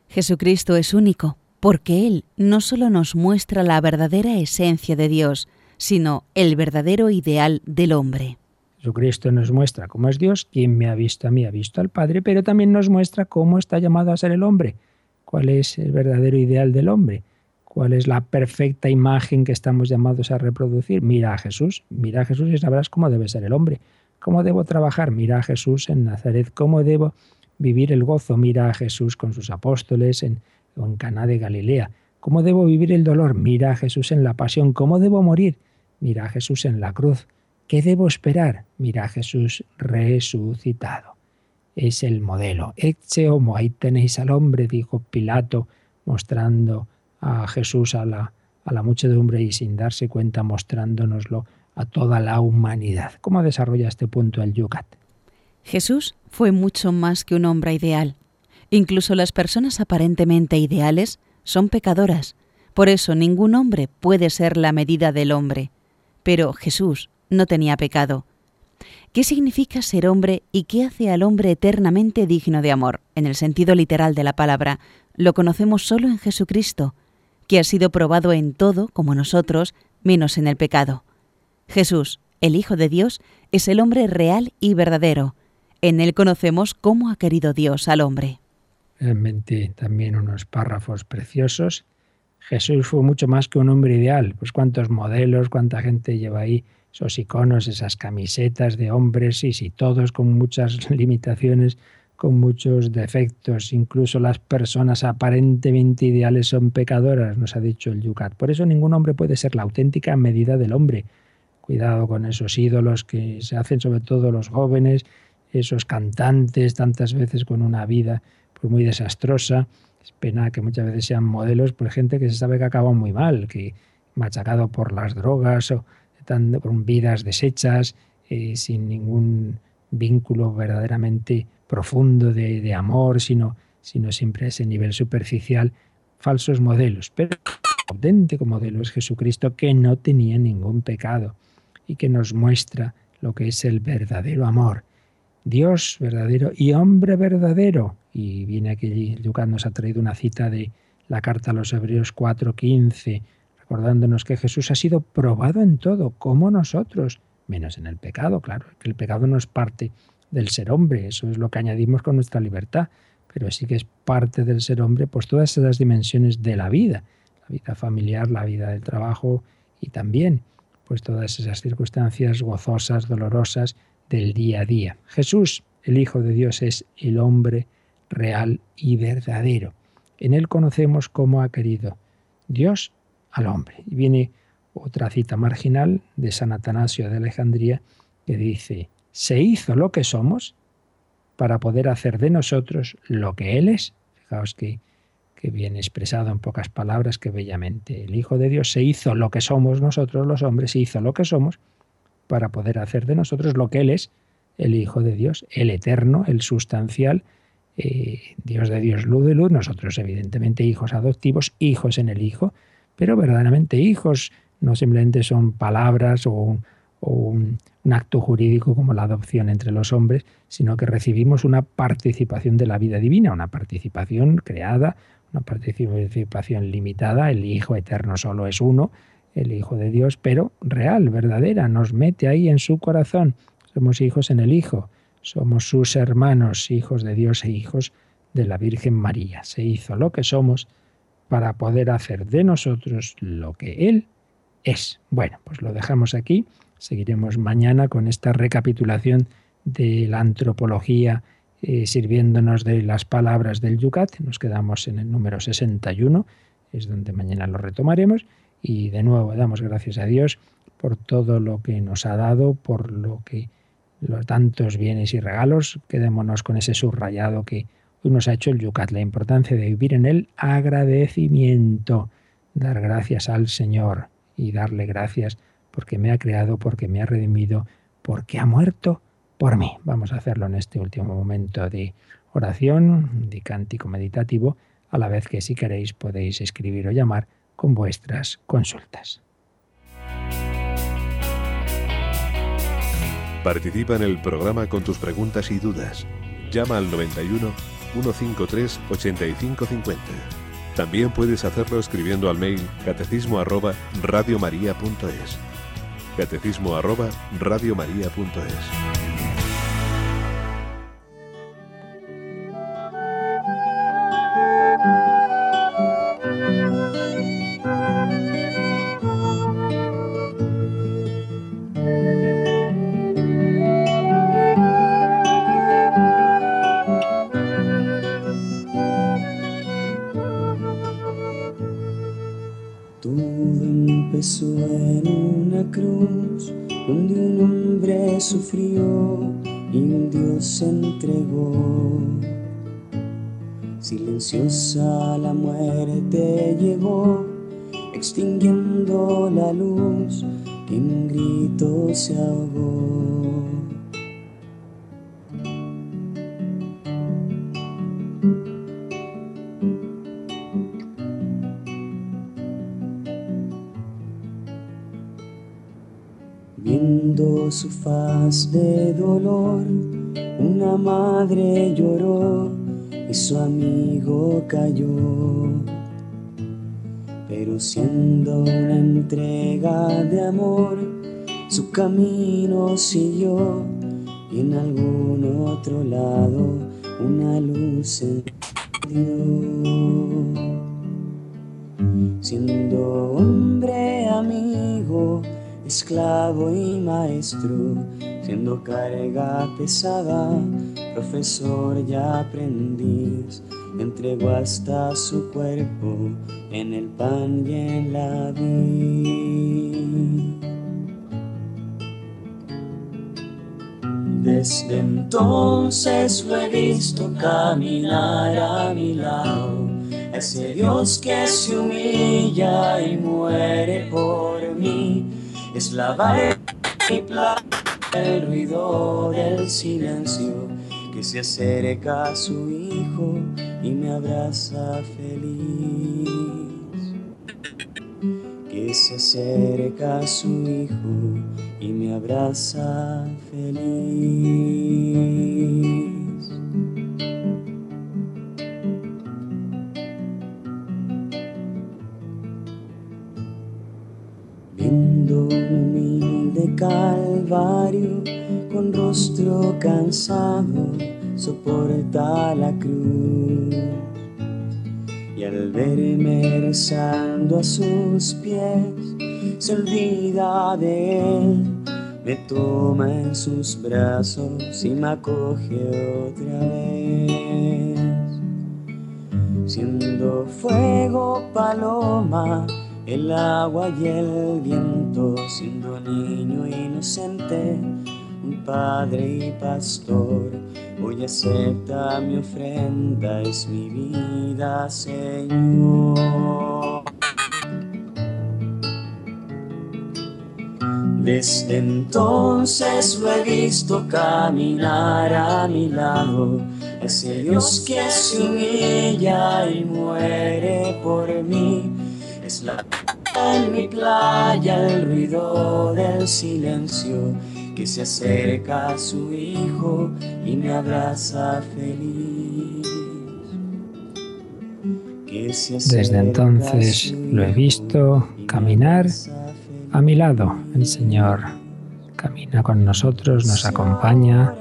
Jesucristo es único, porque Él no solo nos muestra la verdadera esencia de Dios, sino el verdadero ideal del hombre. Jesucristo nos muestra cómo es Dios, quien me ha visto a mí ha visto al Padre, pero también nos muestra cómo está llamado a ser el hombre, cuál es el verdadero ideal del hombre, cuál es la perfecta imagen que estamos llamados a reproducir. Mira a Jesús, mira a Jesús y sabrás cómo debe ser el hombre, cómo debo trabajar, mira a Jesús en Nazaret, cómo debo vivir el gozo, mira a Jesús con sus apóstoles en, Caná de Galilea, cómo debo vivir el dolor, mira a Jesús en la pasión, cómo debo morir, mira a Jesús en la cruz, ¿Qué debo esperar? Mira a Jesús resucitado. Es el modelo. Eche homo, ahí tenéis al hombre, dijo Pilato, mostrando a Jesús a la, a la muchedumbre y sin darse cuenta mostrándonoslo a toda la humanidad. ¿Cómo desarrolla este punto el Yucat? Jesús fue mucho más que un hombre ideal. Incluso las personas aparentemente ideales son pecadoras. Por eso ningún hombre puede ser la medida del hombre. Pero Jesús, no tenía pecado. ¿Qué significa ser hombre y qué hace al hombre eternamente digno de amor? En el sentido literal de la palabra, lo conocemos solo en Jesucristo, que ha sido probado en todo, como nosotros, menos en el pecado. Jesús, el Hijo de Dios, es el hombre real y verdadero. En él conocemos cómo ha querido Dios al hombre. Realmente también unos párrafos preciosos. Jesús fue mucho más que un hombre ideal. Pues cuántos modelos, cuánta gente lleva ahí esos iconos, esas camisetas de hombres, y sí, todos con muchas limitaciones, con muchos defectos, incluso las personas aparentemente ideales son pecadoras, nos ha dicho el Yucat. Por eso ningún hombre puede ser la auténtica medida del hombre. Cuidado con esos ídolos que se hacen sobre todo los jóvenes, esos cantantes tantas veces con una vida pues muy desastrosa. Es pena que muchas veces sean modelos por gente que se sabe que acaba muy mal, que machacado por las drogas o con vidas deshechas, eh, sin ningún vínculo verdaderamente profundo de, amor, sino, sino siempre a ese nivel superficial, falsos modelos. Pero auténtico modelo es Jesucristo que no tenía ningún pecado y que nos muestra lo que es el verdadero amor. Dios verdadero y hombre verdadero. Y viene aquí, Lucas nos ha traído una cita de la carta a los Hebreos 4:15 recordándonos que Jesús ha sido probado en todo, como nosotros, menos en el pecado, claro, que el pecado no es parte del ser hombre, eso es lo que añadimos con nuestra libertad, pero sí que es parte del ser hombre, pues todas esas dimensiones de la vida, la vida familiar, la vida del trabajo y también pues todas esas circunstancias gozosas, dolorosas del día a día. Jesús, el Hijo de Dios, es el hombre real y verdadero. En él conocemos cómo ha querido Dios al hombre. Y viene otra cita marginal de San Atanasio de Alejandría que dice, se hizo lo que somos para poder hacer de nosotros lo que Él es. Fijaos que, que viene expresado en pocas palabras, que bellamente. El Hijo de Dios se hizo lo que somos nosotros los hombres, se hizo lo que somos para poder hacer de nosotros lo que Él es, el Hijo de Dios, el eterno, el sustancial, eh, Dios de Dios, luz de luz, nosotros evidentemente hijos adoptivos, hijos en el Hijo, pero verdaderamente hijos, no simplemente son palabras o un, acto jurídico como la adopción entre los hombres, sino que recibimos una participación de la vida divina, una participación creada, una participación limitada, el Hijo eterno solo es uno, el Hijo de Dios, pero real, verdadera, nos mete ahí en su corazón. Somos hijos en el Hijo, somos sus hermanos, hijos de Dios e hijos de la Virgen María. Se hizo lo que somos para poder hacer de nosotros lo que Él es. Bueno, pues lo dejamos aquí. Seguiremos mañana con esta recapitulación de la antropología sirviéndonos de las palabras del Yucat. Nos quedamos en el número 61, es donde mañana lo retomaremos. Y de nuevo damos gracias a Dios por todo lo que nos ha dado, por lo que los tantos bienes y regalos. Quedémonos con ese subrayado que nos ha hecho el Yucat, la importancia de vivir en el agradecimiento, dar gracias al Señor y darle gracias porque me ha creado, porque me ha redimido, porque ha muerto por mí. Vamos a hacerlo en este último momento de oración, de cántico meditativo, a la vez que si queréis podéis escribir o llamar con vuestras consultas. Participa en el programa con tus preguntas y dudas. Llama al 91 153 8550. También puedes hacerlo escribiendo al mail catecismo arroba radiomaria.es. Catecismo arroba radiomaria.es. Silenciosa la muerte llegó, extinguiendo la luz que en un grito se ahogó. Viendo su faz de dolor, una madre lloró su amigo cayó. Pero siendo una entrega de amor, su camino siguió y en algún otro lado una luz se dio. Siendo hombre, amigo, esclavo y maestro, siendo carga pesada, profesor y aprendiz, entregó hasta su cuerpo en el pan y en la vid. Desde entonces lo he visto caminar a mi lado, ese Dios que se humilla y muere por mí, es la y el ruido del silencio que se acerca a su hijo y me abraza feliz. Que se acerca a su hijo y me abraza feliz. Viendo un humilde calvario con rostro cansado soporta la cruz. Y al verme rezando a sus pies, se olvida de él, me toma en sus brazos y me acoge otra vez. Siendo fuego paloma, el agua y el viento, siendo niño inocente Padre y Pastor, hoy acepta mi ofrenda, es mi vida, Señor. Desde entonces lo he visto caminar a mi lado, ese Dios que se humilla y muere por mí. Es la en mi playa el ruido del silencio que se acerca a su hijo y me abraza feliz. Desde entonces lo he visto caminar a mi lado. El Señor camina con nosotros, nos acompaña,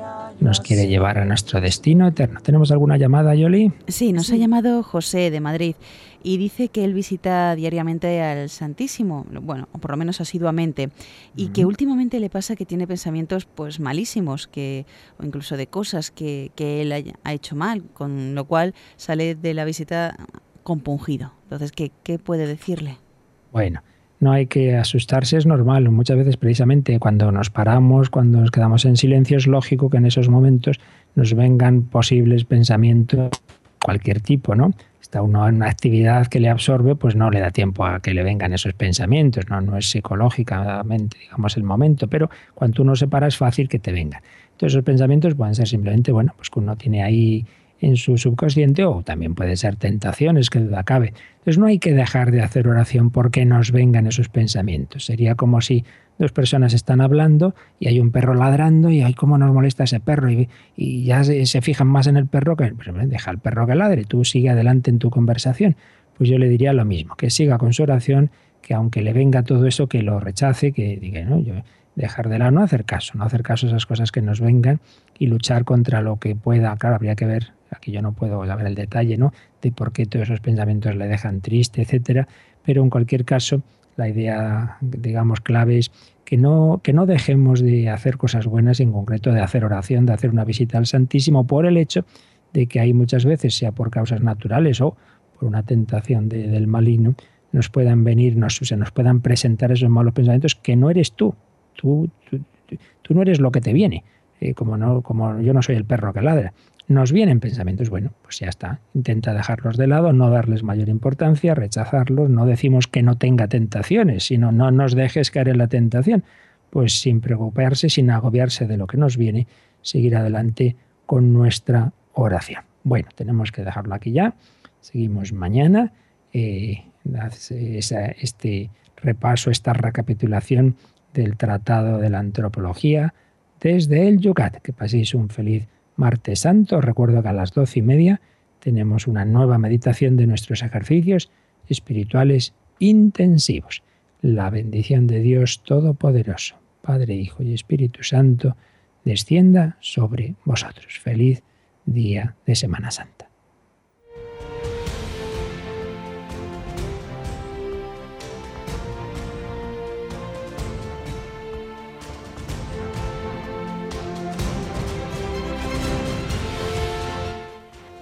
nos quiere llevar a nuestro destino eterno. ¿Tenemos alguna llamada, Yoli? Sí, nos ha llamado José de Madrid y dice que él visita diariamente al Santísimo, bueno, o por lo menos asiduamente, y que últimamente le pasa que tiene pensamientos pues malísimos, que, o incluso de cosas que, que él ha hecho mal, con lo cual sale de la visita compungido. Entonces, ¿qué, qué puede decirle? Bueno, no hay que asustarse, es normal. Muchas veces precisamente cuando nos paramos, cuando nos quedamos en silencio, es lógico que en esos momentos nos vengan posibles pensamientos cualquier tipo, ¿no? Está uno en una actividad que le absorbe, pues no le da tiempo a que le vengan esos pensamientos, no, no es psicológicamente, digamos, el momento, pero cuando uno se para es fácil que te vengan. Entonces esos pensamientos pueden ser simplemente, bueno, pues que uno tiene ahí en su subconsciente o también puede ser tentaciones, que duda cabe. Entonces no hay que dejar de hacer oración porque nos vengan esos pensamientos. Sería como si dos personas están hablando y hay un perro ladrando y ay, cómo nos molesta ese perro y, ya se, fijan más en el perro que pues, deja al perro que ladre, tú sigue adelante en tu conversación. Pues yo le diría lo mismo, que siga con su oración, que aunque le venga todo eso, que lo rechace, que diga, no, yo dejar de lado, no hacer caso, no hacer caso a esas cosas que nos vengan y luchar contra lo que pueda. Claro, habría que ver, aquí yo no puedo saber el detalle, ¿no? De por qué todos esos pensamientos le dejan triste, etcétera, pero en cualquier caso, la idea, digamos, clave es que no, que no dejemos de hacer cosas buenas, en concreto de hacer oración, de hacer una visita al Santísimo, por el hecho de que hay muchas veces, sea por causas naturales o por una tentación del maligno, nos puedan venir, nos, se nos puedan presentar esos malos pensamientos que no eres tú, Tú, tú, no eres lo que te viene, eh, como, no, como yo no soy el perro que ladra. Nos vienen pensamientos, bueno, pues ya está. Intenta dejarlos de lado, no darles mayor importancia, rechazarlos. No decimos que no tenga tentaciones, sino no nos dejes caer en la tentación. Pues sin preocuparse, sin agobiarse de lo que nos viene, seguir adelante con nuestra oración. Bueno, tenemos que dejarlo aquí ya. Seguimos mañana. Eh, este repaso, esta recapitulación del Tratado de la Antropología desde el Yucat. Que paséis un feliz martes santo. recuerdo que a las doce y media tenemos una nueva meditación de nuestros ejercicios espirituales intensivos. La bendición de Dios Todopoderoso, Padre, Hijo y Espíritu Santo, descienda sobre vosotros. Feliz día de Semana Santa.